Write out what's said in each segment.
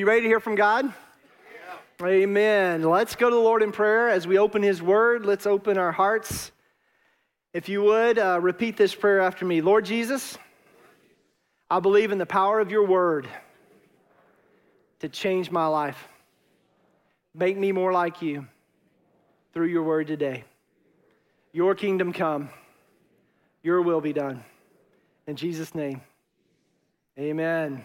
you ready to hear from God? Yeah. Amen. Let's go to the Lord in prayer as we open His Word. Let's open our hearts. If you would, uh, repeat this prayer after me Lord Jesus, I believe in the power of your Word to change my life. Make me more like you through your Word today. Your kingdom come, your will be done. In Jesus' name, amen.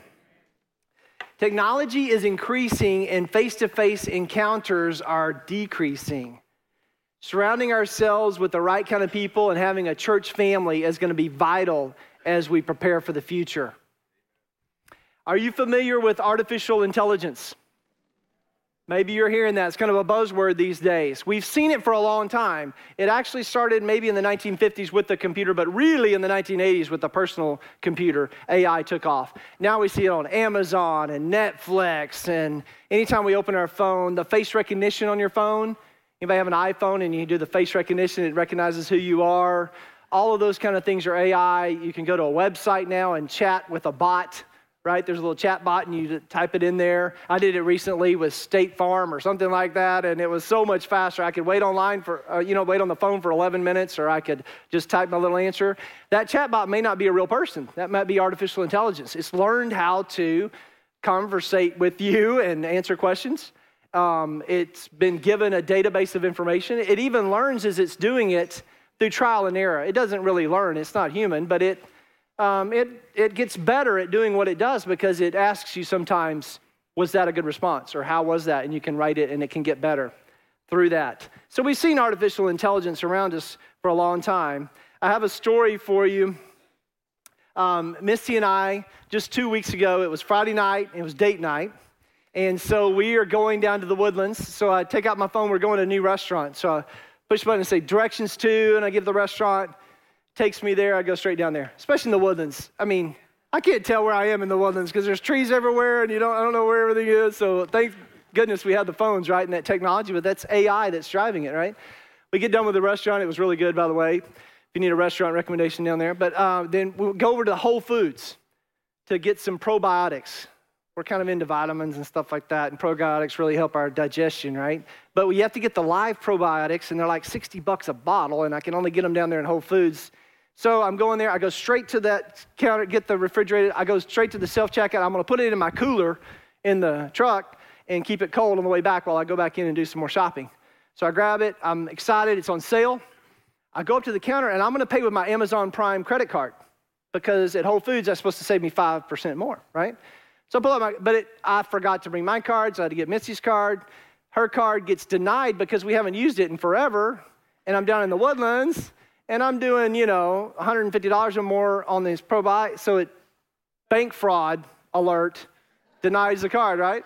Technology is increasing and face to face encounters are decreasing. Surrounding ourselves with the right kind of people and having a church family is going to be vital as we prepare for the future. Are you familiar with artificial intelligence? Maybe you're hearing that. It's kind of a buzzword these days. We've seen it for a long time. It actually started maybe in the 1950s with the computer, but really in the 1980s with the personal computer, AI took off. Now we see it on Amazon and Netflix, and anytime we open our phone, the face recognition on your phone. Anybody have an iPhone and you do the face recognition, it recognizes who you are. All of those kind of things are AI. You can go to a website now and chat with a bot right? There's a little chat bot and you type it in there. I did it recently with State Farm or something like that, and it was so much faster. I could wait online for, uh, you know, wait on the phone for 11 minutes, or I could just type my little answer. That chat bot may not be a real person. That might be artificial intelligence. It's learned how to conversate with you and answer questions. Um, it's been given a database of information. It even learns as it's doing it through trial and error. It doesn't really learn. It's not human, but it um, it, it gets better at doing what it does because it asks you sometimes, was that a good response? Or how was that? And you can write it and it can get better through that. So we've seen artificial intelligence around us for a long time. I have a story for you. Um, Misty and I, just two weeks ago, it was Friday night, it was date night. And so we are going down to the woodlands. So I take out my phone, we're going to a new restaurant. So I push button and say directions to, and I give the restaurant takes me there, I go straight down there, especially in the woodlands. I mean, I can't tell where I am in the woodlands because there's trees everywhere and you don't, I don't know where everything is. So thank goodness we have the phones, right, and that technology, but that's AI that's driving it, right? We get done with the restaurant. It was really good, by the way. If you need a restaurant recommendation down there. But uh, then we'll go over to Whole Foods to get some probiotics. We're kind of into vitamins and stuff like that, and probiotics really help our digestion, right? But we have to get the live probiotics, and they're like 60 bucks a bottle, and I can only get them down there in Whole Foods so I'm going there. I go straight to that counter, get the refrigerator. I go straight to the self checkout. I'm going to put it in my cooler in the truck and keep it cold on the way back while I go back in and do some more shopping. So I grab it. I'm excited. It's on sale. I go up to the counter and I'm going to pay with my Amazon Prime credit card because at Whole Foods that's supposed to save me five percent more, right? So I pull out my, but it, I forgot to bring my card, so I had to get Missy's card. Her card gets denied because we haven't used it in forever, and I'm down in the woodlands and I'm doing, you know, $150 or more on this pro buy, so it bank fraud alert denies the card, right?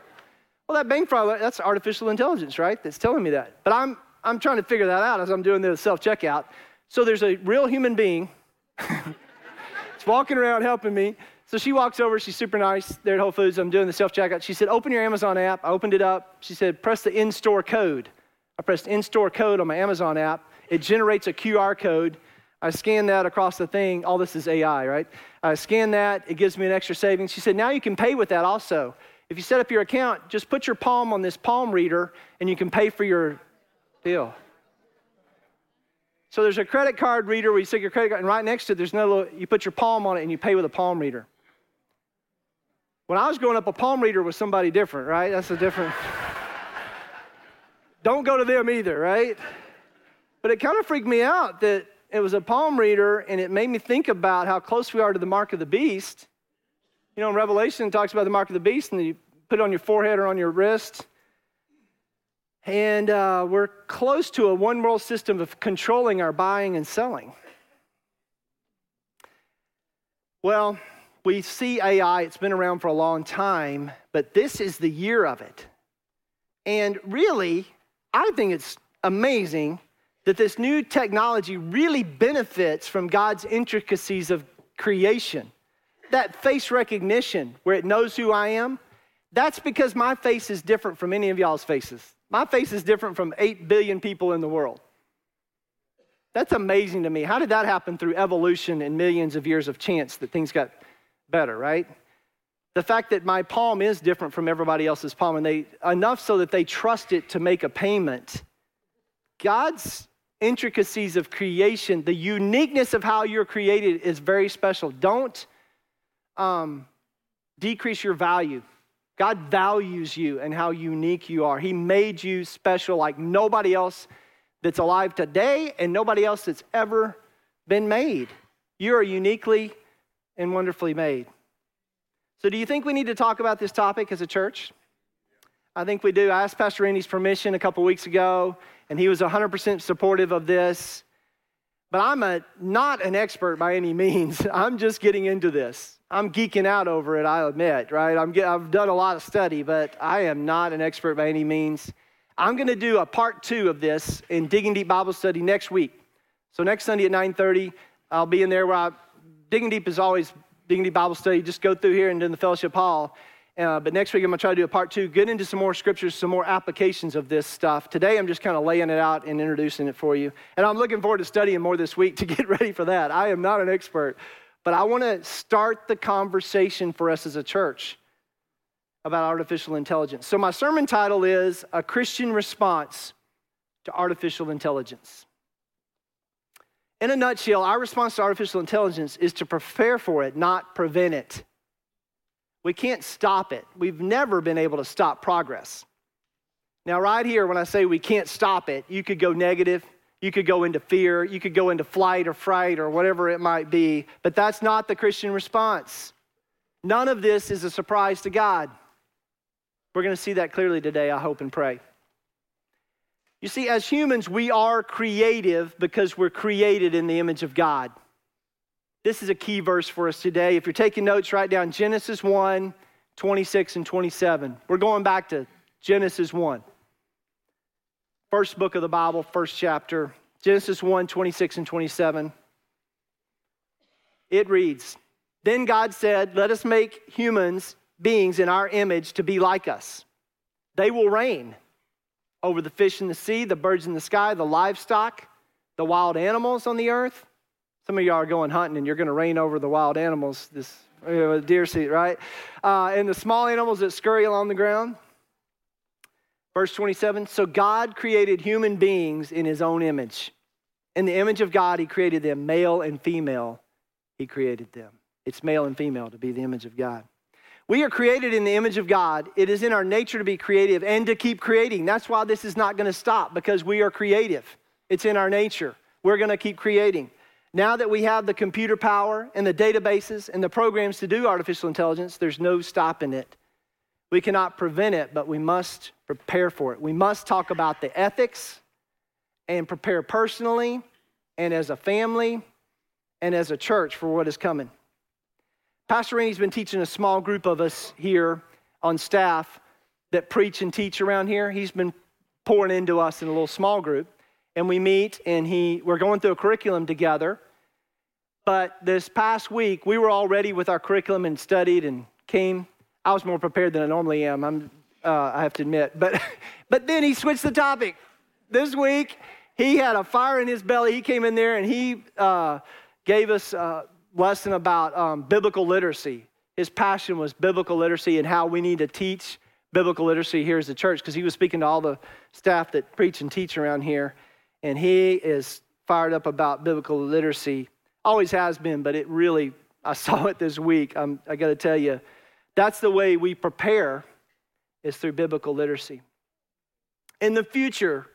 Well, that bank fraud alert, that's artificial intelligence, right? That's telling me that. But I'm I'm trying to figure that out as I'm doing the self-checkout. So there's a real human being. it's walking around helping me. So she walks over, she's super nice there at Whole Foods. I'm doing the self checkout. She said, Open your Amazon app. I opened it up. She said, Press the in store code. I pressed in store code on my Amazon app. It generates a QR code. I scan that across the thing. All this is AI, right? I scan that. It gives me an extra savings. She said, now you can pay with that also. If you set up your account, just put your palm on this palm reader and you can pay for your bill. So there's a credit card reader where you stick your credit card, and right next to it, there's no little, you put your palm on it and you pay with a palm reader. When I was growing up, a palm reader was somebody different, right? That's a different. Don't go to them either, right? But it kind of freaked me out that it was a palm reader and it made me think about how close we are to the mark of the beast. You know, in Revelation, it talks about the mark of the beast and you put it on your forehead or on your wrist. And uh, we're close to a one world system of controlling our buying and selling. Well, we see AI, it's been around for a long time, but this is the year of it. And really, I think it's amazing that this new technology really benefits from God's intricacies of creation. That face recognition, where it knows who I am, that's because my face is different from any of y'all's faces. My face is different from 8 billion people in the world. That's amazing to me. How did that happen through evolution and millions of years of chance that things got better, right? the fact that my palm is different from everybody else's palm, and they enough so that they trust it to make a payment. God's intricacies of creation, the uniqueness of how you're created is very special. Don't um, decrease your value. God values you and how unique you are. He made you special like nobody else that's alive today and nobody else that's ever been made. You are uniquely and wonderfully made. So, do you think we need to talk about this topic as a church? I think we do. I asked Pastor Randy's permission a couple weeks ago, and he was 100% supportive of this. But I'm a, not an expert by any means. I'm just getting into this. I'm geeking out over it, I admit, right? I'm, I've done a lot of study, but I am not an expert by any means. I'm going to do a part two of this in Digging Deep Bible Study next week. So next Sunday at 9:30, I'll be in there where I, Digging Deep is always Digging Deep Bible Study. Just go through here and in the fellowship hall. Uh, but next week I'm going to try to do a part two, get into some more scriptures, some more applications of this stuff. Today I'm just kind of laying it out and introducing it for you. And I'm looking forward to studying more this week to get ready for that. I am not an expert, but I want to start the conversation for us as a church about artificial intelligence. So, my sermon title is A Christian Response to Artificial Intelligence. In a nutshell, our response to artificial intelligence is to prepare for it, not prevent it. We can't stop it. We've never been able to stop progress. Now, right here, when I say we can't stop it, you could go negative, you could go into fear, you could go into flight or fright or whatever it might be, but that's not the Christian response. None of this is a surprise to God. We're going to see that clearly today, I hope and pray. You see, as humans, we are creative because we're created in the image of God. This is a key verse for us today. If you're taking notes, write down Genesis 1 26 and 27. We're going back to Genesis 1. First book of the Bible, first chapter, Genesis 1 26 and 27. It reads Then God said, Let us make humans beings in our image to be like us. They will reign over the fish in the sea, the birds in the sky, the livestock, the wild animals on the earth. Some of y'all are going hunting and you're going to reign over the wild animals, this you know, deer seat, right? Uh, and the small animals that scurry along the ground. Verse 27 So God created human beings in his own image. In the image of God, he created them, male and female, he created them. It's male and female to be the image of God. We are created in the image of God. It is in our nature to be creative and to keep creating. That's why this is not going to stop because we are creative. It's in our nature. We're going to keep creating. Now that we have the computer power and the databases and the programs to do artificial intelligence, there's no stopping it. We cannot prevent it, but we must prepare for it. We must talk about the ethics and prepare personally and as a family and as a church for what is coming. Pastor Randy's been teaching a small group of us here on staff that preach and teach around here. He's been pouring into us in a little small group. And we meet and he we're going through a curriculum together. But this past week, we were all ready with our curriculum and studied and came I was more prepared than I normally am. I'm, uh, I have to admit. But, but then he switched the topic. This week, he had a fire in his belly. He came in there and he uh, gave us a lesson about um, biblical literacy. His passion was biblical literacy and how we need to teach biblical literacy here as a church because he was speaking to all the staff that preach and teach around here. And he is fired up about biblical literacy. Always has been, but it really, I saw it this week. I'm, I got to tell you, that's the way we prepare is through biblical literacy. In the future,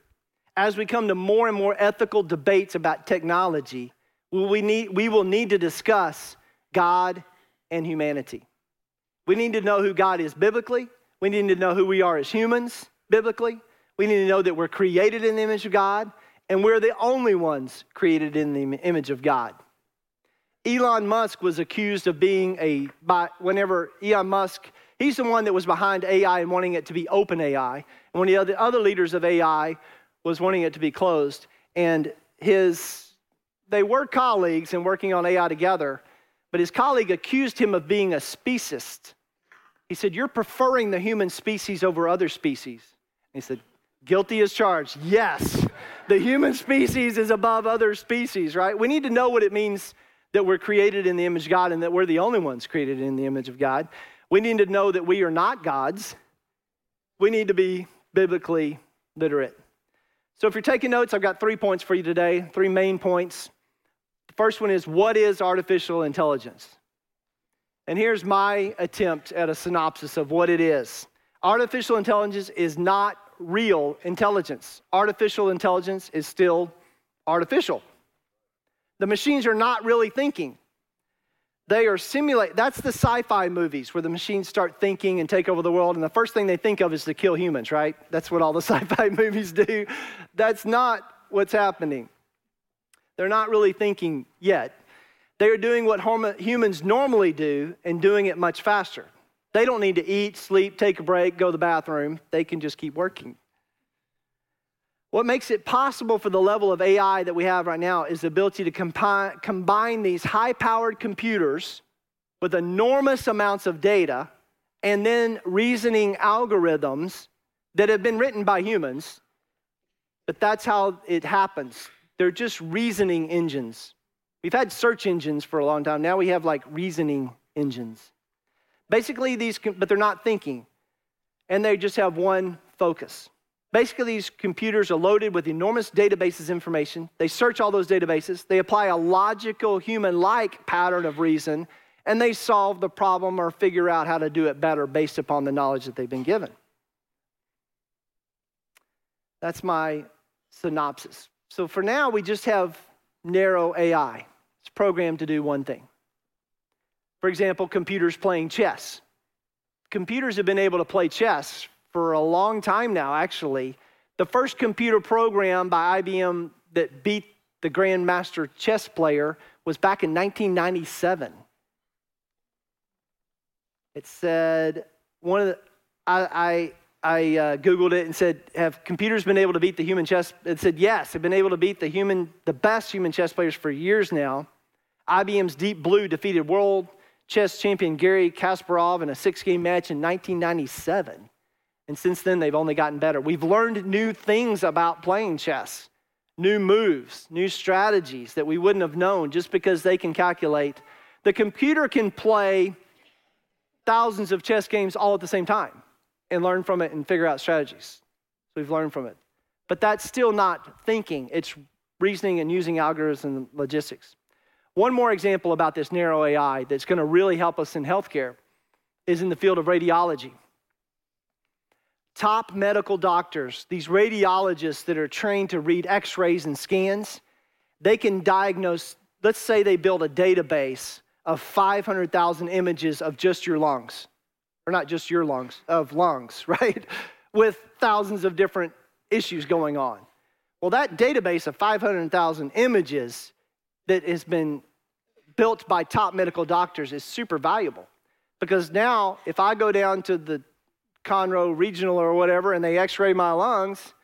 as we come to more and more ethical debates about technology, we, need, we will need to discuss God and humanity. We need to know who God is biblically. We need to know who we are as humans biblically. We need to know that we're created in the image of God and we're the only ones created in the image of God. Elon Musk was accused of being a, by, whenever Elon Musk, he's the one that was behind AI and wanting it to be open AI. And one of the other leaders of AI was wanting it to be closed. And his, they were colleagues and working on AI together, but his colleague accused him of being a speciesist. He said, You're preferring the human species over other species. And he said, Guilty as charged. Yes, the human species is above other species, right? We need to know what it means that we're created in the image of God and that we're the only ones created in the image of God. We need to know that we are not gods. We need to be biblically literate. So if you're taking notes, I've got three points for you today, three main points. The first one is what is artificial intelligence? And here's my attempt at a synopsis of what it is. Artificial intelligence is not real intelligence. Artificial intelligence is still artificial. The machines are not really thinking. They are simulate. That's the sci-fi movies where the machines start thinking and take over the world, and the first thing they think of is to kill humans. Right? That's what all the sci-fi movies do. That's not what's happening. They're not really thinking yet. They are doing what humans normally do and doing it much faster. They don't need to eat, sleep, take a break, go to the bathroom. They can just keep working. What makes it possible for the level of AI that we have right now is the ability to compi- combine these high powered computers with enormous amounts of data and then reasoning algorithms that have been written by humans. But that's how it happens. They're just reasoning engines. We've had search engines for a long time. Now we have like reasoning engines. Basically, these, but they're not thinking, and they just have one focus. Basically, these computers are loaded with enormous databases information. They search all those databases. They apply a logical, human like pattern of reason, and they solve the problem or figure out how to do it better based upon the knowledge that they've been given. That's my synopsis. So for now, we just have narrow AI. It's programmed to do one thing. For example, computers playing chess. Computers have been able to play chess for a long time now, actually. The first computer program by IBM that beat the Grandmaster chess player was back in 1997. It said, one of the, I, I, I uh, Googled it and said, have computers been able to beat the human chess? It said, yes, they've been able to beat the human, the best human chess players for years now. IBM's Deep Blue defeated world chess champion Garry Kasparov in a six game match in 1997. And since then, they've only gotten better. We've learned new things about playing chess, new moves, new strategies that we wouldn't have known just because they can calculate. The computer can play thousands of chess games all at the same time and learn from it and figure out strategies. So we've learned from it. But that's still not thinking, it's reasoning and using algorithms and logistics. One more example about this narrow AI that's going to really help us in healthcare is in the field of radiology top medical doctors, these radiologists that are trained to read x rays and scans, they can diagnose, let's say they build a database of 500,000 images of just your lungs, or not just your lungs, of lungs, right? With thousands of different issues going on. Well, that database of 500,000 images that has been built by top medical doctors is super valuable because now if I go down to the Conroe Regional or whatever, and they x ray my lungs,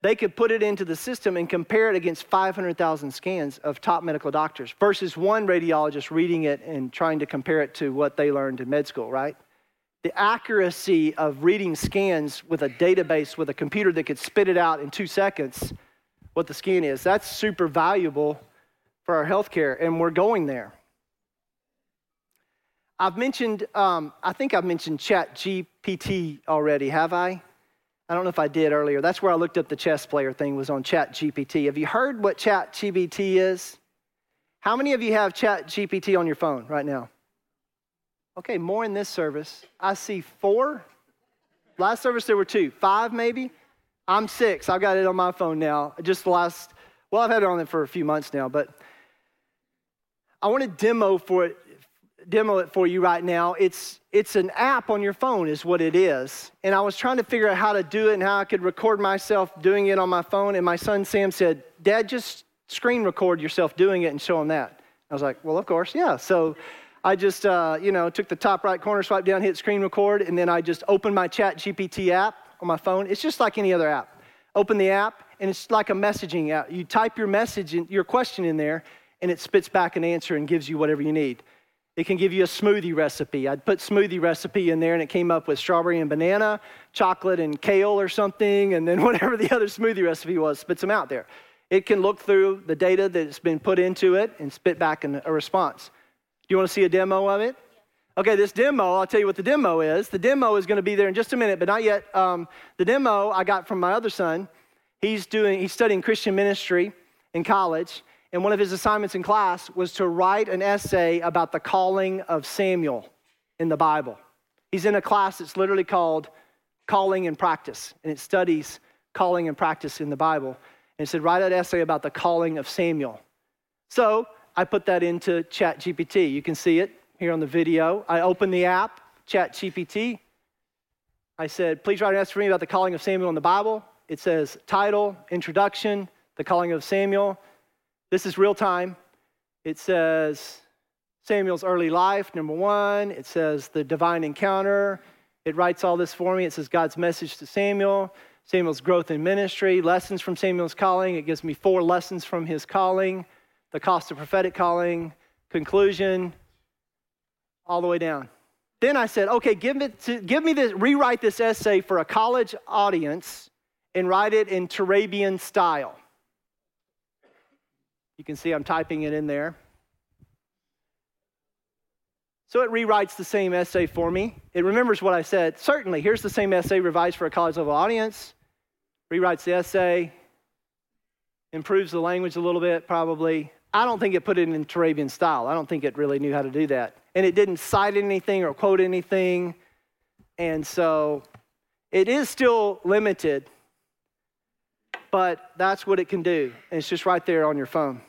they could put it into the system and compare it against 500,000 scans of top medical doctors versus one radiologist reading it and trying to compare it to what they learned in med school, right? The accuracy of reading scans with a database with a computer that could spit it out in two seconds, what the scan is, that's super valuable for our healthcare, and we're going there. I've mentioned, um, I think I've mentioned Chat GPT already, have I? I don't know if I did earlier. That's where I looked up the chess player thing was on Chat GPT. Have you heard what Chat GPT is? How many of you have Chat GPT on your phone right now? Okay, more in this service. I see four. Last service there were two, five maybe. I'm six. I've got it on my phone now. Just the last, well, I've had it on it for a few months now, but I want to demo for it demo it for you right now. It's, it's an app on your phone, is what it is. And I was trying to figure out how to do it and how I could record myself doing it on my phone. And my son Sam said, Dad, just screen record yourself doing it and show him that. I was like, Well, of course, yeah. So I just, uh, you know, took the top right corner, swipe down, hit screen record, and then I just opened my Chat GPT app on my phone. It's just like any other app. Open the app, and it's like a messaging app. You type your message, in, your question in there, and it spits back an answer and gives you whatever you need. It can give you a smoothie recipe. I'd put smoothie recipe in there and it came up with strawberry and banana, chocolate and kale or something, and then whatever the other smoothie recipe was, spits them out there. It can look through the data that's been put into it and spit back a response. Do you want to see a demo of it? Okay, this demo, I'll tell you what the demo is. The demo is going to be there in just a minute, but not yet. Um, the demo I got from my other son. He's doing, he's studying Christian ministry in college, and one of his assignments in class was to write an essay about the calling of Samuel in the Bible. He's in a class that's literally called Calling and Practice, and it studies calling and practice in the Bible. And it said, write an essay about the calling of Samuel. So I put that into Chat GPT. You can see it here on the video. I opened the app, Chat GPT. I said, please write an essay for me about the calling of Samuel in the Bible. It says title, introduction, the calling of Samuel. This is real time. It says Samuel's early life, number one. It says the divine encounter. It writes all this for me. It says God's message to Samuel, Samuel's growth in ministry, lessons from Samuel's calling. It gives me four lessons from his calling, the cost of prophetic calling, conclusion, all the way down. Then I said, okay, give me, give me this, rewrite this essay for a college audience and write it in Turabian style. You can see I'm typing it in there. So it rewrites the same essay for me. It remembers what I said. Certainly, here's the same essay revised for a college level audience. Rewrites the essay, improves the language a little bit, probably. I don't think it put it in Turabian style. I don't think it really knew how to do that. And it didn't cite anything or quote anything. And so it is still limited, but that's what it can do. And it's just right there on your phone.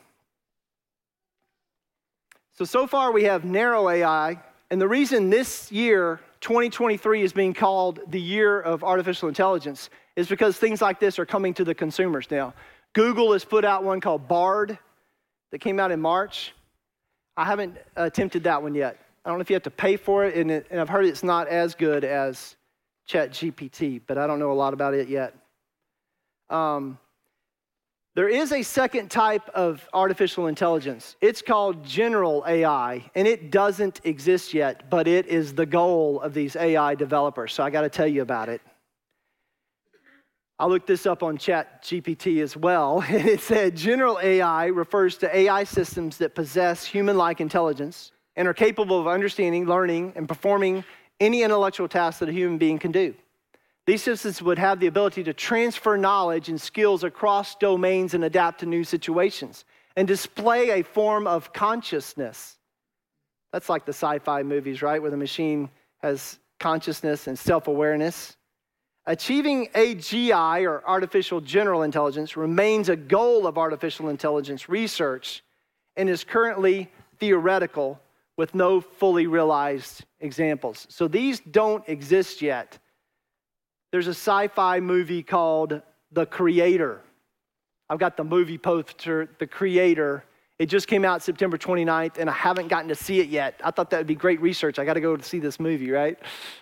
So, so far we have narrow AI. And the reason this year, 2023, is being called the year of artificial intelligence is because things like this are coming to the consumers now. Google has put out one called Bard that came out in March. I haven't attempted that one yet. I don't know if you have to pay for it, and, it, and I've heard it's not as good as ChatGPT, but I don't know a lot about it yet. Um, there is a second type of artificial intelligence. It's called general AI, and it doesn't exist yet, but it is the goal of these AI developers. So I got to tell you about it. I looked this up on Chat GPT as well, and it said general AI refers to AI systems that possess human like intelligence and are capable of understanding, learning, and performing any intellectual task that a human being can do. These systems would have the ability to transfer knowledge and skills across domains and adapt to new situations and display a form of consciousness. That's like the sci fi movies, right? Where the machine has consciousness and self awareness. Achieving AGI, or artificial general intelligence, remains a goal of artificial intelligence research and is currently theoretical with no fully realized examples. So these don't exist yet. There's a sci fi movie called The Creator. I've got the movie poster, The Creator. It just came out September 29th, and I haven't gotten to see it yet. I thought that would be great research. I got to go to see this movie, right?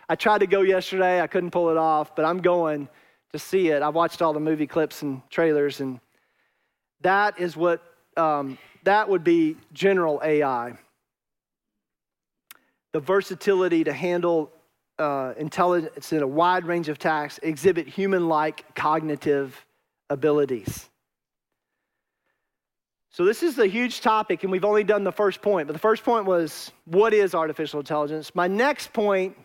I tried to go yesterday, I couldn't pull it off, but I'm going to see it. I watched all the movie clips and trailers, and that is what um, that would be general AI. The versatility to handle uh, intelligence in a wide range of tasks, exhibit human like cognitive abilities. So, this is a huge topic, and we've only done the first point. But the first point was what is artificial intelligence? My next point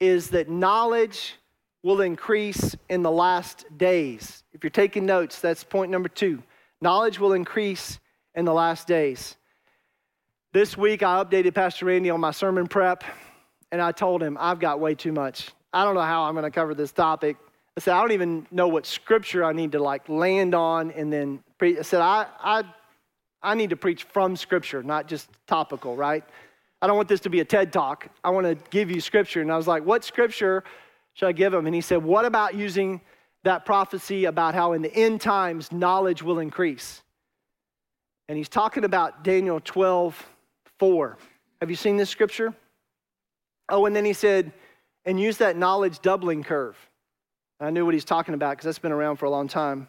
is that knowledge will increase in the last days. If you're taking notes, that's point number two. Knowledge will increase in the last days. This week, I updated Pastor Randy on my sermon prep, and I told him, I've got way too much. I don't know how I'm going to cover this topic. I said, I don't even know what scripture I need to like land on and then preach. I said, I, I I need to preach from Scripture, not just topical, right? I don't want this to be a TED talk. I want to give you Scripture. And I was like, what Scripture should I give him? And he said, what about using that prophecy about how in the end times knowledge will increase? And he's talking about Daniel 12, 4. Have you seen this Scripture? Oh, and then he said, and use that knowledge doubling curve. I knew what he's talking about because that's been around for a long time.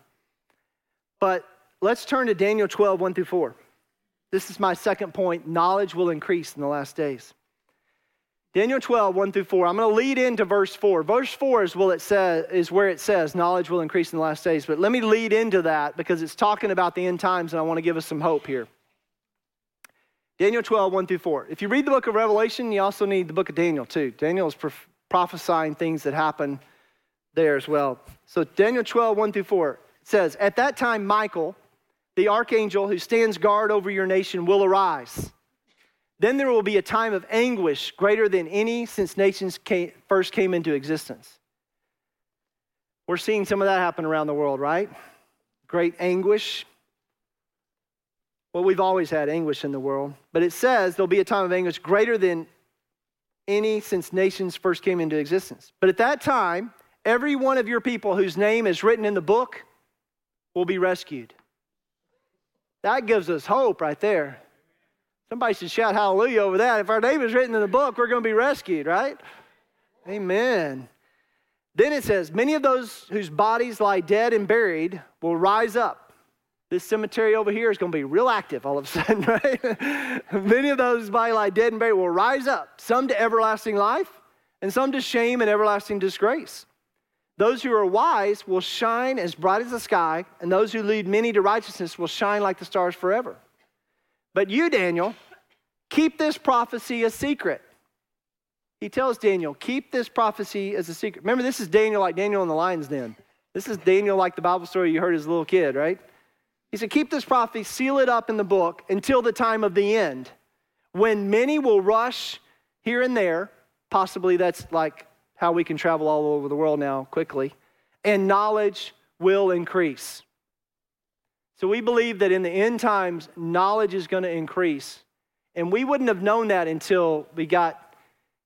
But Let's turn to Daniel 12, 1 through 4. This is my second point. Knowledge will increase in the last days. Daniel 12, 1 through 4. I'm going to lead into verse 4. Verse 4 is, will it say, is where it says knowledge will increase in the last days. But let me lead into that because it's talking about the end times and I want to give us some hope here. Daniel 12, 1 through 4. If you read the book of Revelation, you also need the book of Daniel too. Daniel is prophesying things that happen there as well. So Daniel 12, 1 through 4 says, At that time, Michael, the archangel who stands guard over your nation, will arise. Then there will be a time of anguish greater than any since nations came, first came into existence. We're seeing some of that happen around the world, right? Great anguish. Well, we've always had anguish in the world, but it says there'll be a time of anguish greater than any since nations first came into existence. But at that time, every one of your people whose name is written in the book will be rescued. That gives us hope right there. Somebody should shout hallelujah over that. If our name is written in the book, we're going to be rescued, right? Amen. Then it says, Many of those whose bodies lie dead and buried will rise up. This cemetery over here is going to be real active all of a sudden, right? Many of those bodies lie dead and buried will rise up, some to everlasting life, and some to shame and everlasting disgrace. Those who are wise will shine as bright as the sky, and those who lead many to righteousness will shine like the stars forever. But you, Daniel, keep this prophecy a secret. He tells Daniel, keep this prophecy as a secret. Remember, this is Daniel like Daniel in the lion's den. This is Daniel like the Bible story you heard as a little kid, right? He said, keep this prophecy, seal it up in the book until the time of the end, when many will rush here and there. Possibly that's like how we can travel all over the world now quickly, and knowledge will increase. So we believe that in the end times, knowledge is going to increase. And we wouldn't have known that until we got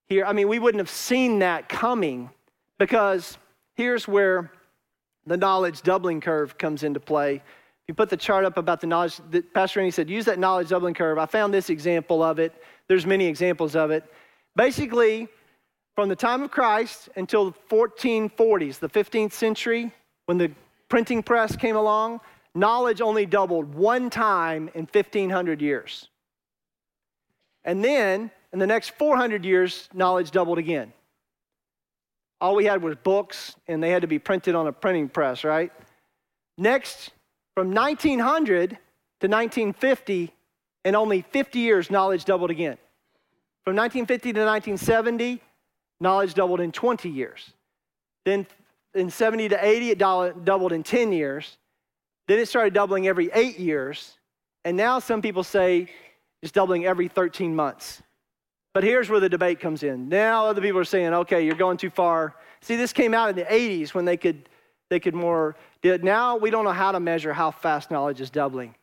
here. I mean, we wouldn't have seen that coming because here's where the knowledge doubling curve comes into play. You put the chart up about the knowledge, Pastor Randy said, use that knowledge doubling curve. I found this example of it. There's many examples of it. Basically, from the time of Christ until the 1440s, the 15th century, when the printing press came along, knowledge only doubled one time in 1500 years. And then, in the next 400 years, knowledge doubled again. All we had was books, and they had to be printed on a printing press, right? Next, from 1900 to 1950, in only 50 years, knowledge doubled again. From 1950 to 1970, knowledge doubled in 20 years. Then in 70 to 80, it doubled in 10 years. Then it started doubling every eight years. And now some people say it's doubling every 13 months. But here's where the debate comes in. Now other people are saying, okay, you're going too far. See, this came out in the 80s when they could, they could more. Now we don't know how to measure how fast knowledge is doubling.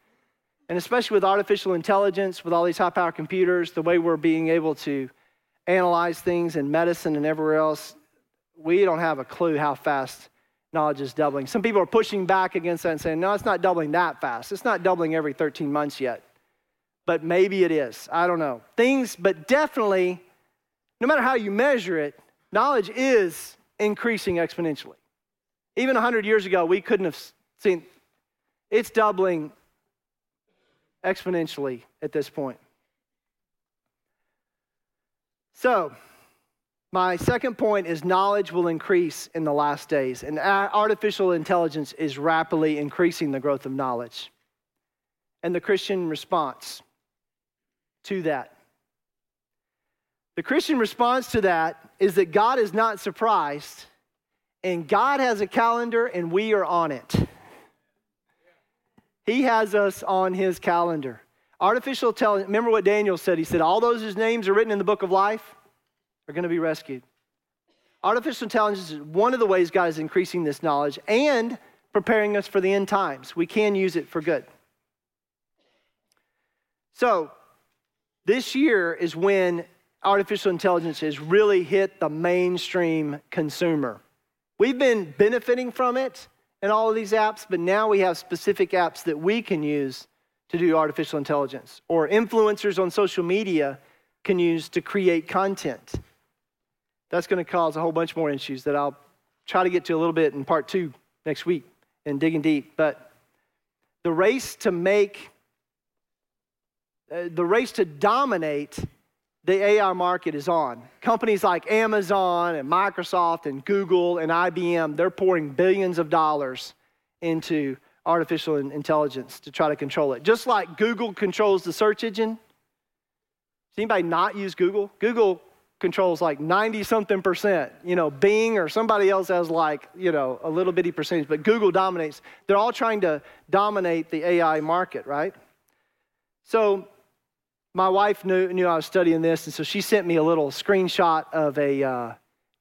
And especially with artificial intelligence, with all these high power computers, the way we're being able to analyze things in medicine and everywhere else, we don't have a clue how fast knowledge is doubling. Some people are pushing back against that and saying, no, it's not doubling that fast. It's not doubling every 13 months yet. But maybe it is. I don't know. Things, but definitely, no matter how you measure it, knowledge is increasing exponentially. Even 100 years ago, we couldn't have seen it's doubling exponentially at this point. So, my second point is knowledge will increase in the last days, and artificial intelligence is rapidly increasing the growth of knowledge. And the Christian response to that. The Christian response to that is that God is not surprised, and God has a calendar, and we are on it. He has us on his calendar. Artificial intelligence, remember what Daniel said? He said, All those whose names are written in the book of life are going to be rescued. Artificial intelligence is one of the ways God is increasing this knowledge and preparing us for the end times. We can use it for good. So, this year is when artificial intelligence has really hit the mainstream consumer. We've been benefiting from it in all of these apps, but now we have specific apps that we can use to do artificial intelligence, or influencers on social media can use to create content. That's going to cause a whole bunch more issues that I'll try to get to a little bit in part two next week and digging deep. But the race to make, uh, the race to dominate the AI market is on. Companies like Amazon and Microsoft and Google and IBM, they're pouring billions of dollars into artificial intelligence to try to control it. Just like Google controls the search engine, Does anybody not use Google? Google controls like 90 something percent. You know, Bing or somebody else has like, you know, a little bitty percentage, but Google dominates. They're all trying to dominate the AI market, right? So my wife knew, knew I was studying this, and so she sent me a little screenshot of a uh,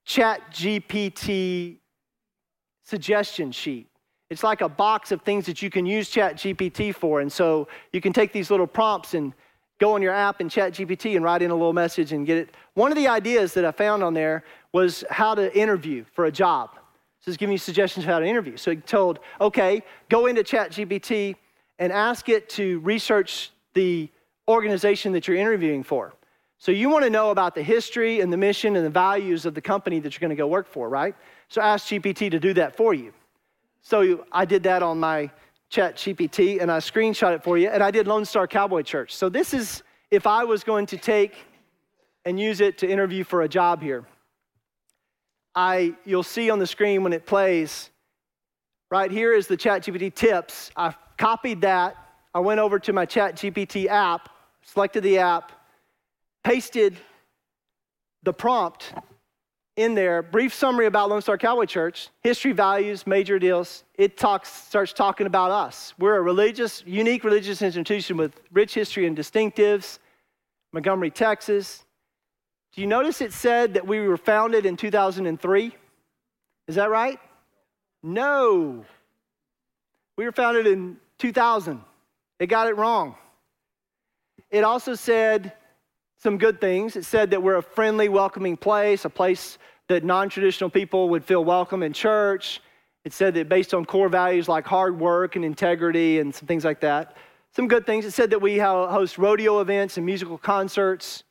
chat GPT suggestion sheet. It's like a box of things that you can use chat GPT for. And so you can take these little prompts and go on your app and chat GPT and write in a little message and get it. One of the ideas that I found on there was how to interview for a job. So it's giving you suggestions how to interview. So it told, okay, go into chat GPT and ask it to research the organization that you're interviewing for. So you want to know about the history and the mission and the values of the company that you're going to go work for, right? So ask GPT to do that for you. So I did that on my chat GPT and I screenshot it for you. And I did Lone Star Cowboy Church. So this is if I was going to take and use it to interview for a job here. I you'll see on the screen when it plays, right here is the chat GPT tips. I copied that. I went over to my chat GPT app, selected the app, pasted the prompt in there, brief summary about Lone Star Cowboy Church, history, values, major deals. It talks, starts talking about us. We're a religious, unique religious institution with rich history and distinctives. Montgomery, Texas. Do you notice it said that we were founded in 2003? Is that right? No. We were founded in 2000. It got it wrong. It also said some good things. It said that we're a friendly, welcoming place, a place that non traditional people would feel welcome in church. It said that based on core values like hard work and integrity and some things like that. Some good things. It said that we host rodeo events and musical concerts.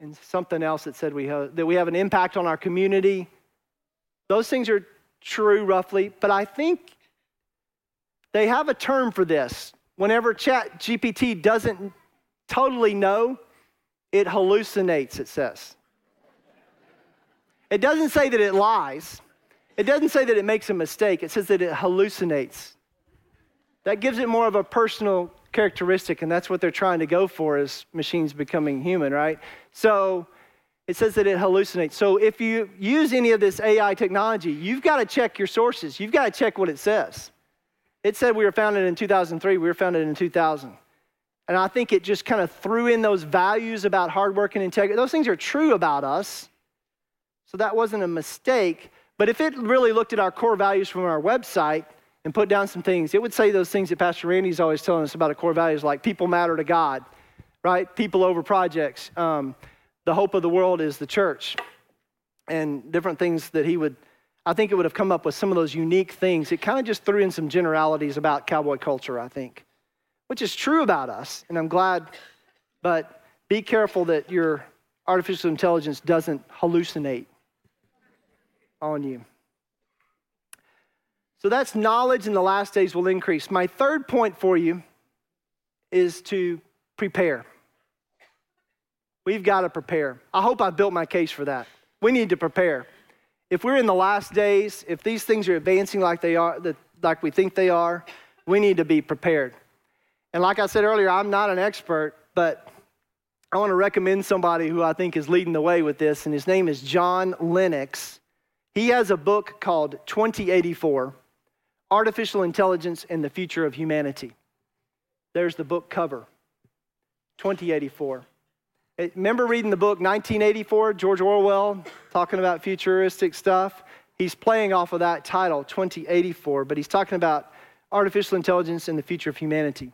And something else that said we that we have an impact on our community. Those things are true roughly, but I think they have a term for this. Whenever Chat GPT doesn't totally know, it hallucinates, it says. It doesn't say that it lies. It doesn't say that it makes a mistake. It says that it hallucinates. That gives it more of a personal characteristic, and that's what they're trying to go for is machines becoming human, right? So it says that it hallucinates. So if you use any of this AI technology, you've got to check your sources. You've got to check what it says. It said we were founded in 2003, we were founded in 2000. And I think it just kind of threw in those values about hard work and integrity. Those things are true about us. So that wasn't a mistake. But if it really looked at our core values from our website and put down some things, it would say those things that Pastor Randy's always telling us about a core values like people matter to God, right? People over projects. Um, the hope of the world is the church. And different things that he would, I think it would have come up with some of those unique things. It kind of just threw in some generalities about cowboy culture, I think which is true about us, and I'm glad, but be careful that your artificial intelligence doesn't hallucinate on you. So that's knowledge in the last days will increase. My third point for you is to prepare. We've got to prepare. I hope I built my case for that. We need to prepare. If we're in the last days, if these things are advancing like they are, like we think they are, we need to be prepared. And like I said earlier, I'm not an expert, but I want to recommend somebody who I think is leading the way with this, and his name is John Lennox. He has a book called 2084 Artificial Intelligence and the Future of Humanity. There's the book cover 2084. Eh, remember reading the book 1984, George Orwell, talking about futuristic stuff? He's playing off of that title, 2084, but he's talking about artificial intelligence and the future of humanity.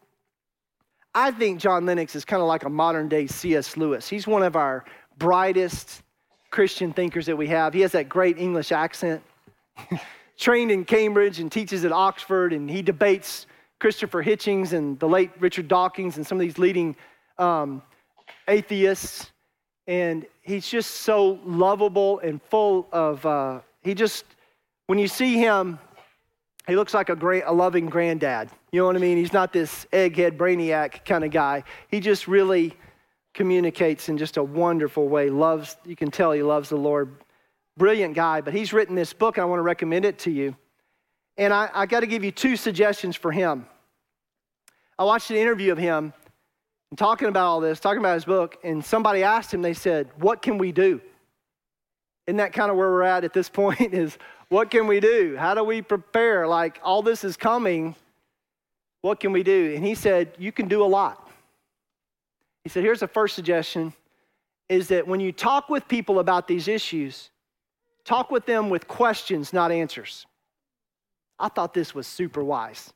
I think John Lennox is kind of like a modern day C.S. Lewis. He's one of our brightest Christian thinkers that we have. He has that great English accent, trained in Cambridge and teaches at Oxford, and he debates Christopher Hitchens and the late Richard Dawkins and some of these leading um, atheists. And he's just so lovable and full of, uh, he just, when you see him, he looks like a great, a loving granddad. You know what I mean? He's not this egghead brainiac kind of guy. He just really communicates in just a wonderful way. Loves, you can tell he loves the Lord. Brilliant guy, but he's written this book. I want to recommend it to you. And I, I got to give you two suggestions for him. I watched an interview of him and talking about all this, talking about his book, and somebody asked him, they said, What can we do? Isn't that kind of where we're at at this point? Is what can we do? How do we prepare? Like all this is coming. What can we do? And he said, You can do a lot. He said, Here's the first suggestion is that when you talk with people about these issues, talk with them with questions, not answers. I thought this was super wise.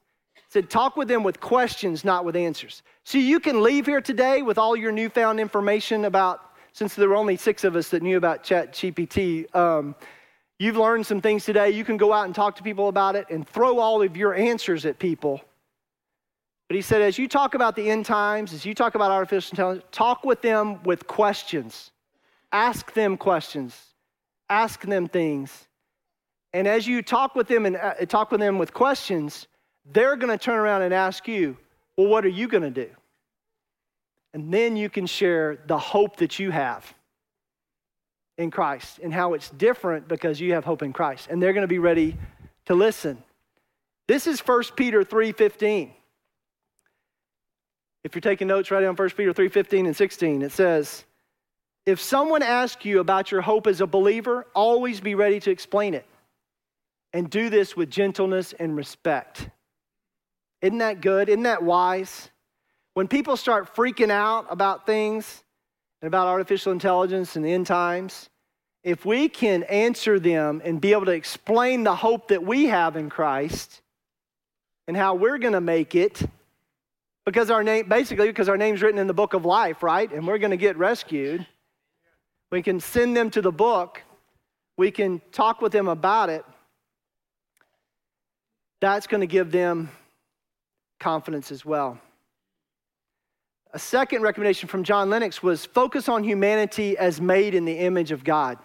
Said, Talk with them with questions, not with answers. So you can leave here today with all your newfound information about, since there were only six of us that knew about Chat GPT. Um, you've learned some things today. You can go out and talk to people about it and throw all of your answers at people but he said, as you talk about the end times, as you talk about artificial intelligence, talk with them with questions. Ask them questions. Ask them things. And as you talk with them and uh, talk with them with questions, they're going to turn around and ask you, well, what are you going to do? And then you can share the hope that you have in Christ and how it's different because you have hope in Christ. And they're going to be ready to listen. This is 1 Peter 3:15. If you're taking notes, write down 1 Peter 3 15 and 16. It says, If someone asks you about your hope as a believer, always be ready to explain it. And do this with gentleness and respect. Isn't that good? Isn't that wise? When people start freaking out about things and about artificial intelligence and the end times, if we can answer them and be able to explain the hope that we have in Christ and how we're going to make it, because our name, basically, because our name's written in the book of life, right? And we're going to get rescued. We can send them to the book. We can talk with them about it. That's going to give them confidence as well. A second recommendation from John Lennox was focus on humanity as made in the image of God.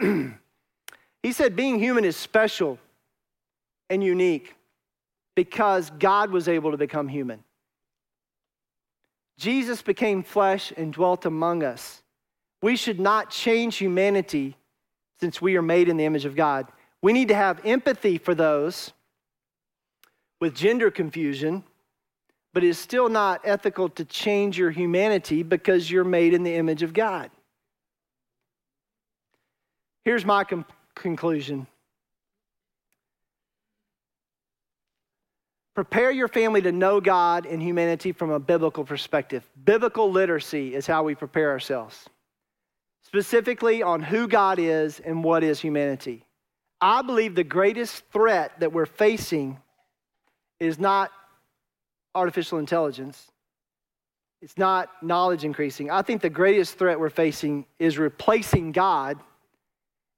he said being human is special and unique because God was able to become human. Jesus became flesh and dwelt among us. We should not change humanity since we are made in the image of God. We need to have empathy for those with gender confusion, but it is still not ethical to change your humanity because you're made in the image of God. Here's my com- conclusion Prepare your family to know God and humanity from a biblical perspective. Biblical literacy is how we prepare ourselves, specifically on who God is and what is humanity. I believe the greatest threat that we're facing is not artificial intelligence, it's not knowledge increasing. I think the greatest threat we're facing is replacing God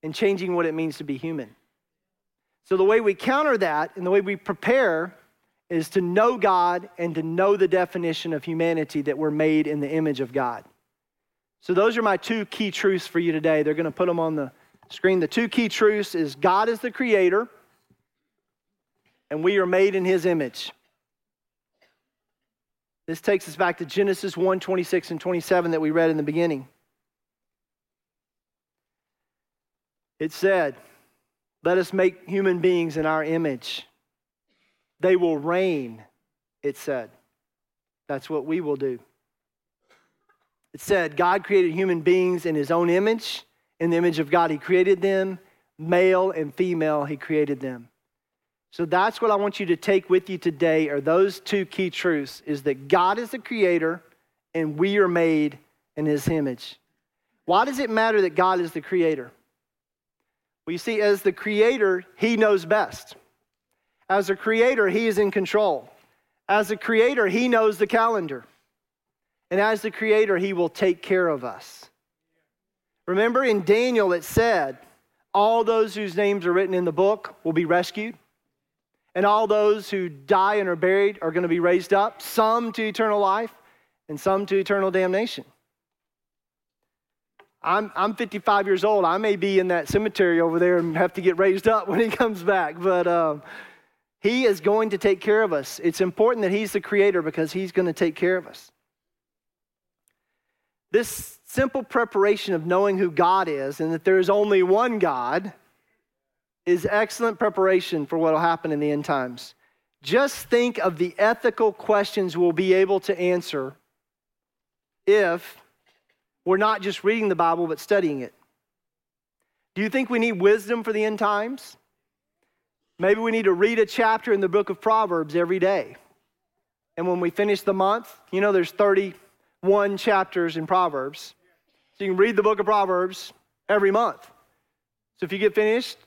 and changing what it means to be human. So, the way we counter that and the way we prepare is to know God and to know the definition of humanity that we're made in the image of God. So those are my two key truths for you today. They're going to put them on the screen. The two key truths is God is the creator and we are made in his image. This takes us back to Genesis 1 26 and 27 that we read in the beginning. It said, Let us make human beings in our image they will reign, it said. That's what we will do. It said God created human beings in his own image. In the image of God, he created them. Male and female, he created them. So that's what I want you to take with you today are those two key truths is that God is the creator and we are made in his image. Why does it matter that God is the creator? Well, you see, as the creator, he knows best. As a creator, He is in control. As a creator, He knows the calendar. And as the creator, He will take care of us. Remember in Daniel, it said, All those whose names are written in the book will be rescued. And all those who die and are buried are going to be raised up, some to eternal life and some to eternal damnation. I'm, I'm 55 years old. I may be in that cemetery over there and have to get raised up when he comes back. But um, he is going to take care of us. It's important that He's the creator because He's going to take care of us. This simple preparation of knowing who God is and that there is only one God is excellent preparation for what will happen in the end times. Just think of the ethical questions we'll be able to answer if we're not just reading the Bible, but studying it? Do you think we need wisdom for the end times? Maybe we need to read a chapter in the book of Proverbs every day. And when we finish the month, you know, there's 31 chapters in Proverbs. So you can read the book of Proverbs every month. So if you get finished,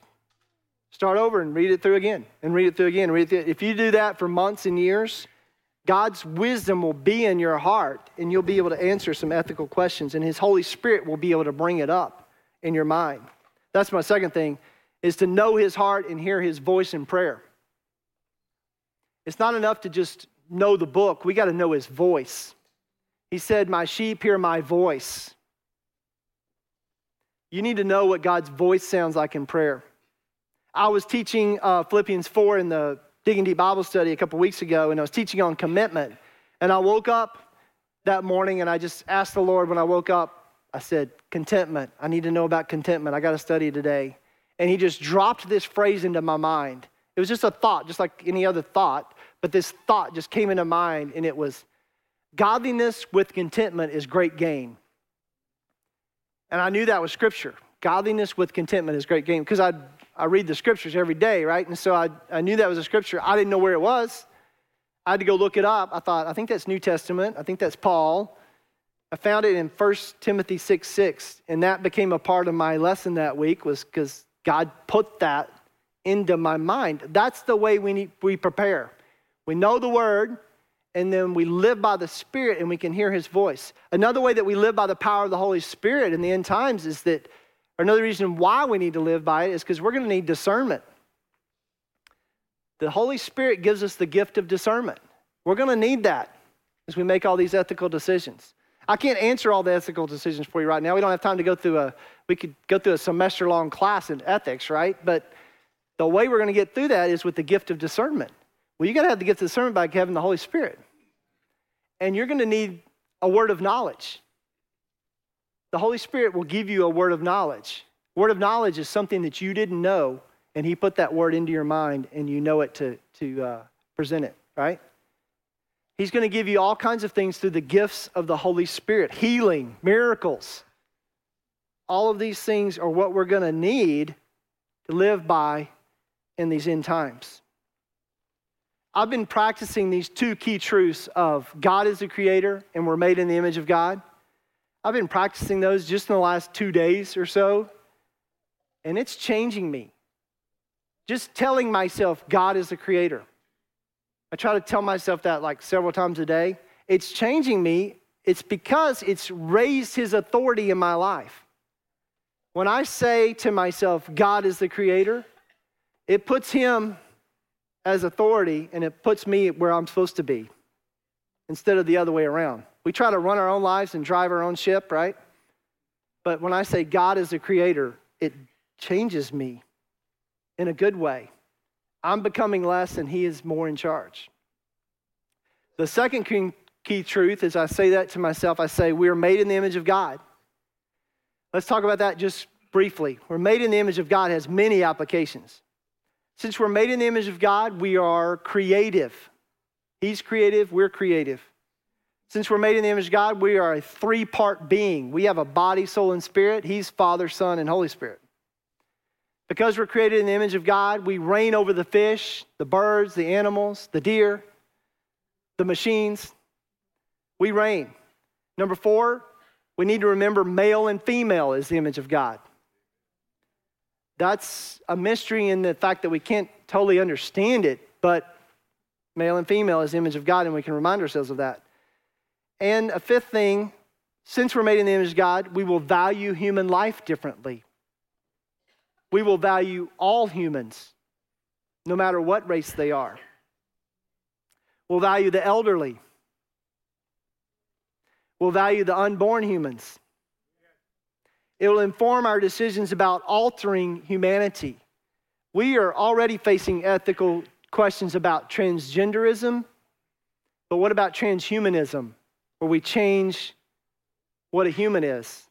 start over and read it through again and read it through again. Read it through. If you do that for months and years, God's wisdom will be in your heart and you'll be able to answer some ethical questions, and His Holy Spirit will be able to bring it up in your mind. That's my second thing is to know his heart and hear his voice in prayer. It's not enough to just know the book, we got to know his voice. He said, My sheep hear my voice. You need to know what God's voice sounds like in prayer. I was teaching uh, Philippians 4 in the Digging Deep Bible study a couple weeks ago, and I was teaching on commitment. And I woke up that morning and I just asked the Lord when I woke up, I said, Contentment. I need to know about contentment. I got to study today and he just dropped this phrase into my mind. It was just a thought, just like any other thought, but this thought just came into mind, and it was godliness with contentment is great gain. And I knew that was scripture. Godliness with contentment is great gain because I, I read the scriptures every day, right? And so I, I knew that was a scripture. I didn't know where it was. I had to go look it up. I thought, I think that's New Testament. I think that's Paul. I found it in 1 Timothy 6 6, and that became a part of my lesson that week was because God put that into my mind. That's the way we, need, we prepare. We know the word, and then we live by the Spirit and we can hear his voice. Another way that we live by the power of the Holy Spirit in the end times is that, another reason why we need to live by it is because we're going to need discernment. The Holy Spirit gives us the gift of discernment. We're going to need that as we make all these ethical decisions. I can't answer all the ethical decisions for you right now. We don't have time to go through a, we could go through a semester long class in ethics, right? But the way we're going to get through that is with the gift of discernment. Well, you got to have the gift of discernment by having the Holy Spirit. And you're going to need a word of knowledge. The Holy Spirit will give you a word of knowledge. Word of knowledge is something that you didn't know, and He put that word into your mind, and you know it to, to uh, present it, right? He's going to give you all kinds of things through the gifts of the Holy Spirit healing, miracles. All of these things are what we're going to need to live by in these end times. I've been practicing these two key truths of God is the creator and we're made in the image of God. I've been practicing those just in the last two days or so, and it's changing me. Just telling myself God is the creator. I try to tell myself that like several times a day. It's changing me. It's because it's raised his authority in my life. When I say to myself, God is the creator, it puts him as authority and it puts me where I'm supposed to be instead of the other way around. We try to run our own lives and drive our own ship, right? But when I say God is the creator, it changes me in a good way. I'm becoming less and he is more in charge. The second key truth is I say that to myself, I say, we are made in the image of God. Let's talk about that just briefly. We're made in the image of God has many applications. Since we're made in the image of God, we are creative. He's creative, we're creative. Since we're made in the image of God, we are a three part being. We have a body, soul, and spirit. He's Father, Son, and Holy Spirit. Because we're created in the image of God, we reign over the fish, the birds, the animals, the deer, the machines. We reign. Number four, we need to remember male and female is the image of God. That's a mystery in the fact that we can't totally understand it, but male and female is the image of God, and we can remind ourselves of that. And a fifth thing, since we're made in the image of God, we will value human life differently. We will value all humans, no matter what race they are. We'll value the elderly. We'll value the unborn humans. It will inform our decisions about altering humanity. We are already facing ethical questions about transgenderism, but what about transhumanism, where we change what a human is?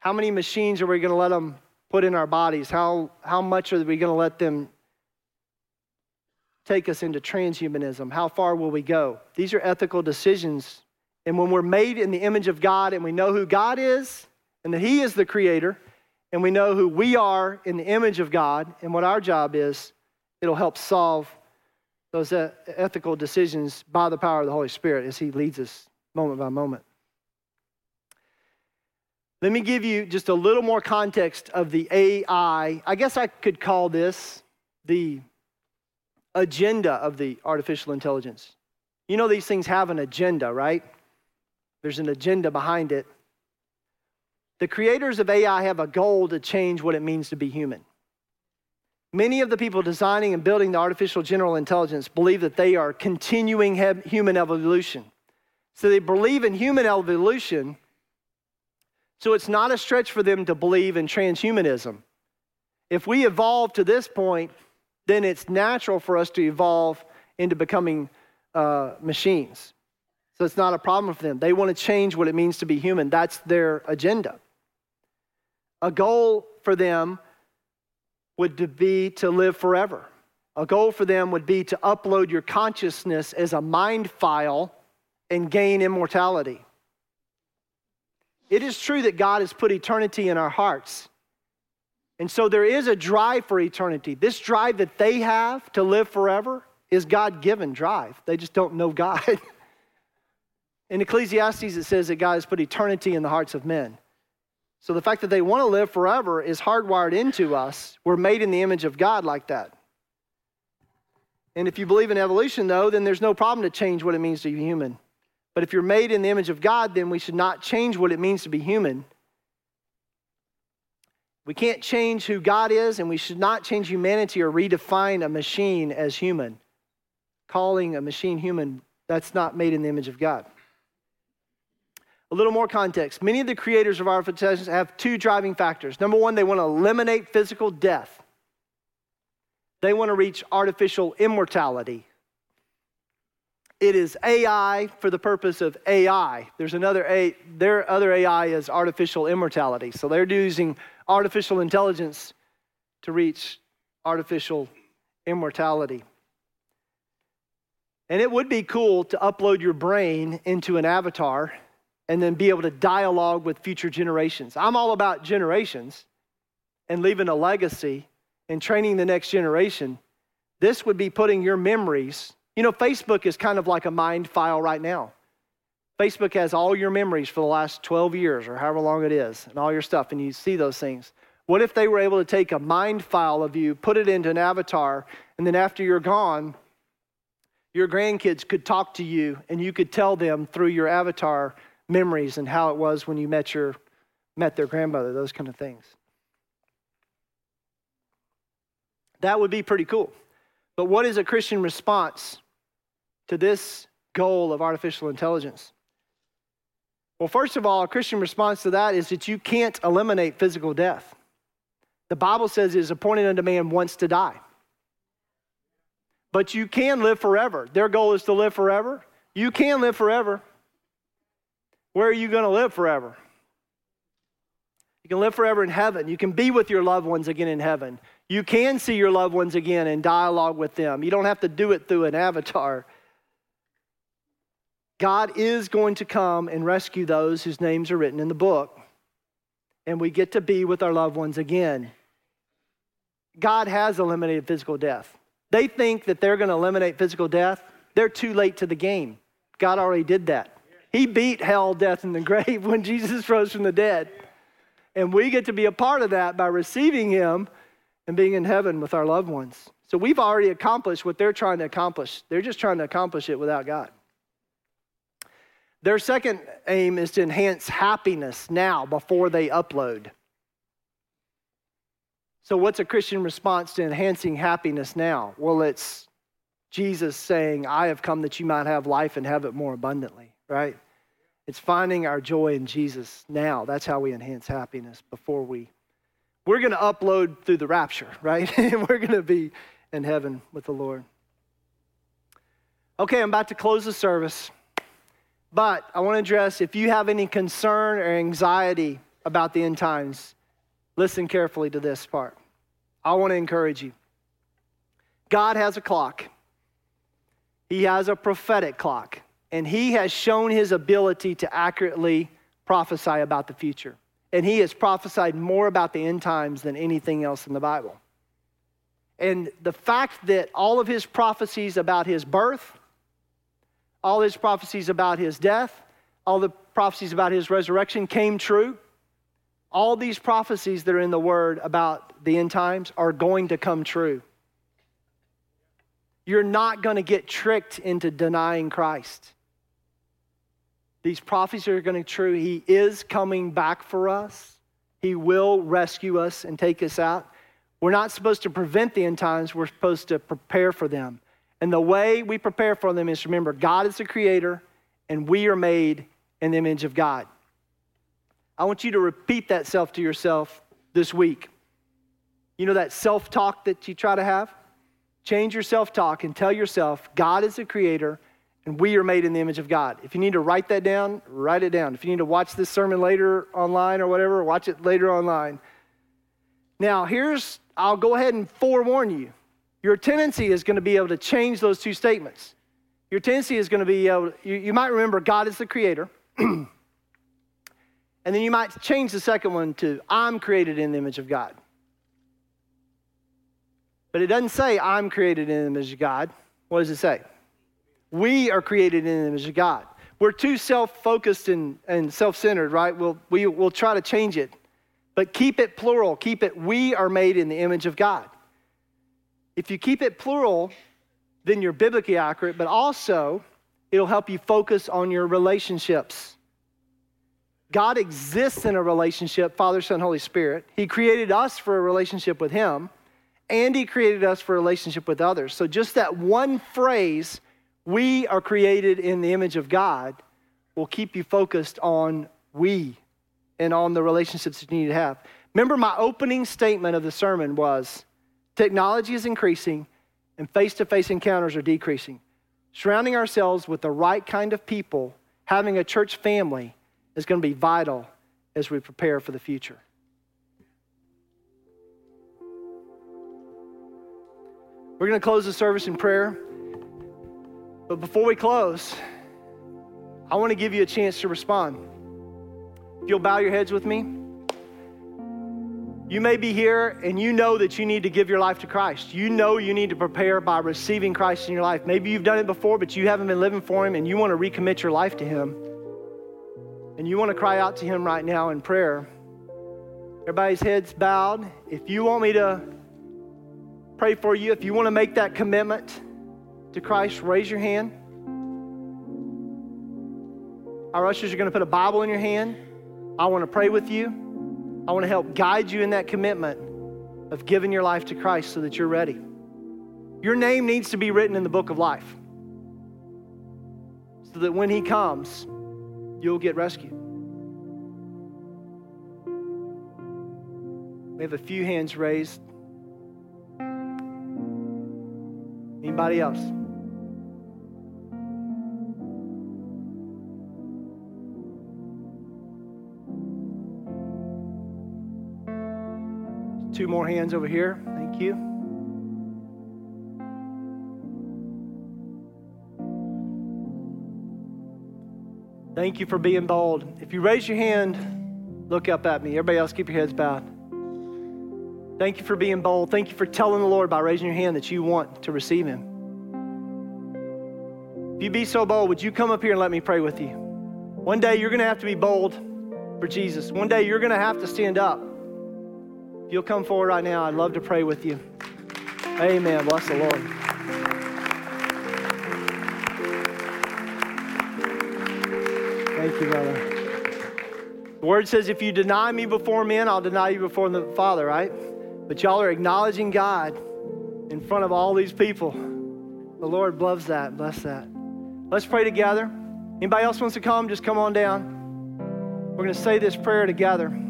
How many machines are we going to let them put in our bodies? How, how much are we going to let them take us into transhumanism? How far will we go? These are ethical decisions And when we're made in the image of God and we know who God is and that He is the creator, and we know who we are in the image of God and what our job is, it'll help solve those ethical decisions by the power of the Holy Spirit as He leads us moment by moment. Let me give you just a little more context of the AI. I guess I could call this the agenda of the artificial intelligence. You know, these things have an agenda, right? There's an agenda behind it. The creators of AI have a goal to change what it means to be human. Many of the people designing and building the artificial general intelligence believe that they are continuing human evolution. So they believe in human evolution so it's not a stretch for them to believe in transhumanism. If we evolve to this point, then it's natural for us to evolve into becoming uh, machines. So it's not a problem for them. They want to change what it means to be human. That's their agenda. A goal for them would be to live forever. A goal for them would be to upload your consciousness as a mind file and gain immortality. It is true that God has put eternity in our hearts. And so there is a drive for eternity. This drive that they have to live forever is God given drive. They just don't know God. in Ecclesiastes, it says that God has put eternity in the hearts of men. So the fact that they want to live forever is hardwired into us. We're made in the image of God like that. And if you believe in evolution, though, then there's no problem to change what it means to be human. But if you're made in the image of God, then we should not change what it means to be human. We can't change who God is, and we should not change humanity or redefine a machine as human. Calling a machine human, that's not made in the image of God. A little more context. Many of the creators of artificial intelligence have two driving factors. Number one, they want to eliminate physical death, they want to reach artificial immortality. It is AI for the purpose of AI. There's another A, their other AI is artificial immortality. So they're using artificial intelligence to reach artificial immortality. And it would be cool to upload your brain into an avatar and then be able to dialogue with future generations. I'm all about generations and leaving a legacy and training the next generation. This would be putting your memories you know, Facebook is kind of like a mind file right now. Facebook has all your memories for the last 12 years or however long it is, and all your stuff, and you see those things. What if they were able to take a mind file of you, put it into an avatar, and then after you're gone, your grandkids could talk to you and you could tell them through your avatar memories and how it was when you met your met their grandmother, those kind of things. That would be pretty cool. But what is a Christian response to this goal of artificial intelligence? Well, first of all, a Christian response to that is that you can't eliminate physical death. The Bible says it is appointed unto man once to die. But you can live forever. Their goal is to live forever. You can live forever. Where are you going to live forever? You can live forever in heaven. You can be with your loved ones again in heaven. You can see your loved ones again and dialogue with them. You don't have to do it through an avatar. God is going to come and rescue those whose names are written in the book. And we get to be with our loved ones again. God has eliminated physical death. They think that they're going to eliminate physical death. They're too late to the game. God already did that. He beat hell, death, and the grave when Jesus rose from the dead. And we get to be a part of that by receiving Him and being in heaven with our loved ones. So we've already accomplished what they're trying to accomplish. They're just trying to accomplish it without God. Their second aim is to enhance happiness now before they upload. So, what's a Christian response to enhancing happiness now? Well, it's Jesus saying, I have come that you might have life and have it more abundantly, right? It's finding our joy in Jesus now. That's how we enhance happiness before we. We're going to upload through the rapture, right? and we're going to be in heaven with the Lord. Okay, I'm about to close the service. But I want to address if you have any concern or anxiety about the end times, listen carefully to this part. I want to encourage you. God has a clock, He has a prophetic clock. and he has shown his ability to accurately prophesy about the future. And he has prophesied more about the end times than anything else in the Bible. And the fact that all of his prophecies about his birth, all his prophecies about his death, all the prophecies about his resurrection came true. All these prophecies that are in the Word about the end times are going to come true. You're not going to get tricked into denying Christ. These prophecies are going to be true. He is coming back for us. He will rescue us and take us out. We're not supposed to prevent the end times, we're supposed to prepare for them. And the way we prepare for them is remember, God is the creator, and we are made in the image of God. I want you to repeat that self to yourself this week. You know that self talk that you try to have? Change your self talk and tell yourself, God is the creator, and we are made in the image of God. If you need to write that down, write it down. If you need to watch this sermon later online or whatever, watch it later online. Now, here's, I'll go ahead and forewarn you. Your tendency is going to be able to change those two statements. Your tendency is going to be able, you, you might remember God is the creator. and then you might change the second one to I'm created in the image of God. But it doesn't say I'm created in the image of God. What does it say? We are created in the image of God. We're too self focused and, and self centered, right? We'll, we, will try to change it. But keep it plural. Keep it, we are made in the image of God. If you keep it plural, then you're biblically accurate, but also it'll help you focus on your relationships. God exists in a relationship, Father, Son, Holy Spirit. He created us for a relationship with Him, and He created us for a relationship with others. So, just that one phrase, we are created in the image of God, will keep you focused on we and on the relationships that you need to have. Remember, my opening statement of the sermon was Technology is increasing, and face to face encounters are decreasing. Surrounding ourselves with the right kind of people, having a church family, is going to be vital as we prepare for the future. We're going to close the service in prayer. But before we close, I want to give you a chance to respond. If you'll bow your heads with me. You may be here and you know that you need to give your life to Christ. You know you need to prepare by receiving Christ in your life. Maybe you've done it before, but you haven't been living for Him and you want to recommit your life to Him. And you want to cry out to Him right now in prayer. Everybody's heads bowed. If you want me to pray for you, if you want to make that commitment to Christ, raise your hand. Our ushers are going to put a Bible in your hand. I want to pray with you. I want to help guide you in that commitment of giving your life to Christ so that you're ready. Your name needs to be written in the book of life so that when He comes, you'll get rescued. We have a few hands raised. Anybody else? Two more hands over here. Thank you. Thank you for being bold. If you raise your hand, look up at me. Everybody else, keep your heads bowed. Thank you for being bold. Thank you for telling the Lord by raising your hand that you want to receive Him. If you be so bold, would you come up here and let me pray with you? One day you're going to have to be bold for Jesus. One day you're going to have to stand up. If you'll come forward right now, I'd love to pray with you. Amen. Bless the Lord. Thank you, brother. The word says, if you deny me before men, I'll deny you before the Father, right? But y'all are acknowledging God in front of all these people. The Lord loves that. Bless that. Let's pray together. Anybody else wants to come? Just come on down. We're going to say this prayer together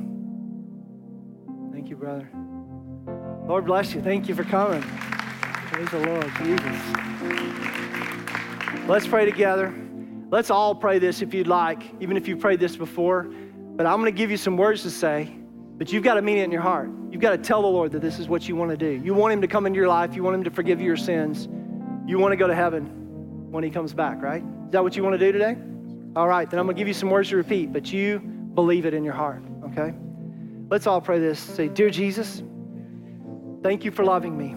brother. Lord bless you. Thank you for coming. Praise the Lord, Jesus. Let's pray together. Let's all pray this if you'd like, even if you've prayed this before. But I'm going to give you some words to say, but you've got to mean it in your heart. You've got to tell the Lord that this is what you want to do. You want Him to come into your life, you want Him to forgive your sins, you want to go to heaven when He comes back, right? Is that what you want to do today? All right, then I'm going to give you some words to repeat, but you believe it in your heart, okay? Let's all pray this. Say, Dear Jesus, thank you for loving me.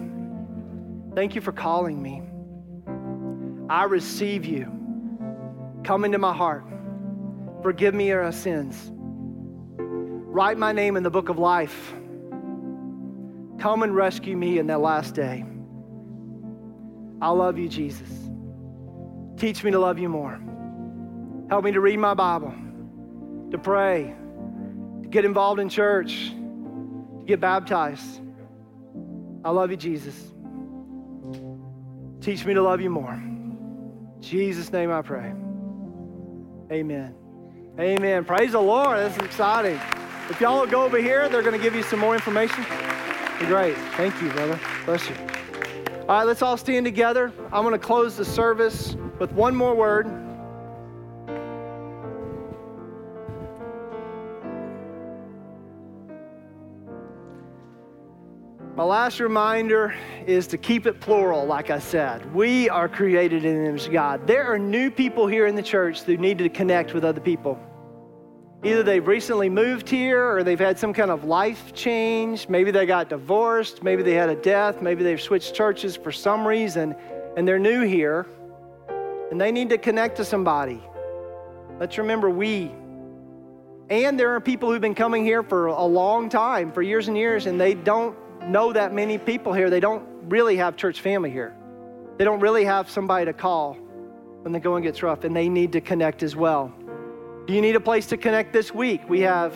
Thank you for calling me. I receive you. Come into my heart. Forgive me our sins. Write my name in the book of life. Come and rescue me in that last day. I love you, Jesus. Teach me to love you more. Help me to read my Bible, to pray, get involved in church, get baptized. I love you, Jesus. Teach me to love you more. In Jesus' name I pray. Amen. Amen. Praise the Lord. This is exciting. If y'all go over here, they're going to give you some more information. Great. Thank you, brother. Bless you. All right, let's all stand together. I'm going to close the service with one more word. My last reminder is to keep it plural, like I said. We are created in the image of God. There are new people here in the church who need to connect with other people. Either they've recently moved here or they've had some kind of life change. Maybe they got divorced. Maybe they had a death. Maybe they've switched churches for some reason and they're new here and they need to connect to somebody. Let's remember we. And there are people who've been coming here for a long time, for years and years, and they don't know that many people here. They don't really have church family here. They don't really have somebody to call when the going gets rough, and they need to connect as well. Do you need a place to connect this week? We have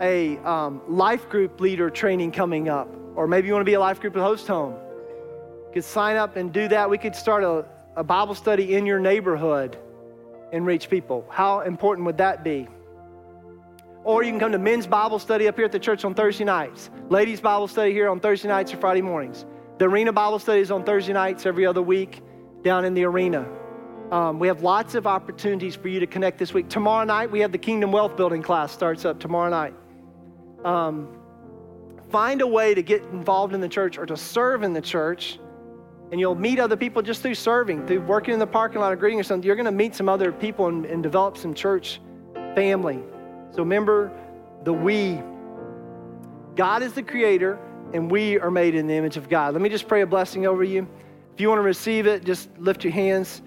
a um, life group leader training coming up, or maybe you want to be a life group at Host Home. You could sign up and do that. We could start a, a Bible study in your neighborhood and reach people. How important would that be? Or you can come to men's Bible study up here at the church on Thursday nights, ladies' Bible study here on Thursday nights or Friday mornings. The arena Bible study is on Thursday nights every other week down in the arena. Um, we have lots of opportunities for you to connect this week. Tomorrow night, we have the Kingdom Wealth Building class starts up tomorrow night. Um, find a way to get involved in the church or to serve in the church, and you'll meet other people just through serving, through working in the parking lot or greeting or something. You're going to meet some other people and, and develop some church family. So remember the we. God is the creator, and we are made in the image of God. Let me just pray a blessing over you. If you want to receive it, just lift your hands.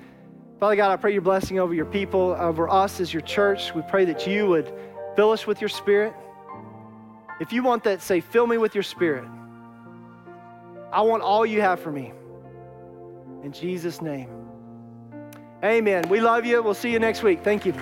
Father God, I pray your blessing over your people, over us as your church. We pray that you would fill us with your spirit. If you want that, say, fill me with your spirit. I want all you have for me. In Jesus' name. Amen. We love you. We'll see you next week. Thank you.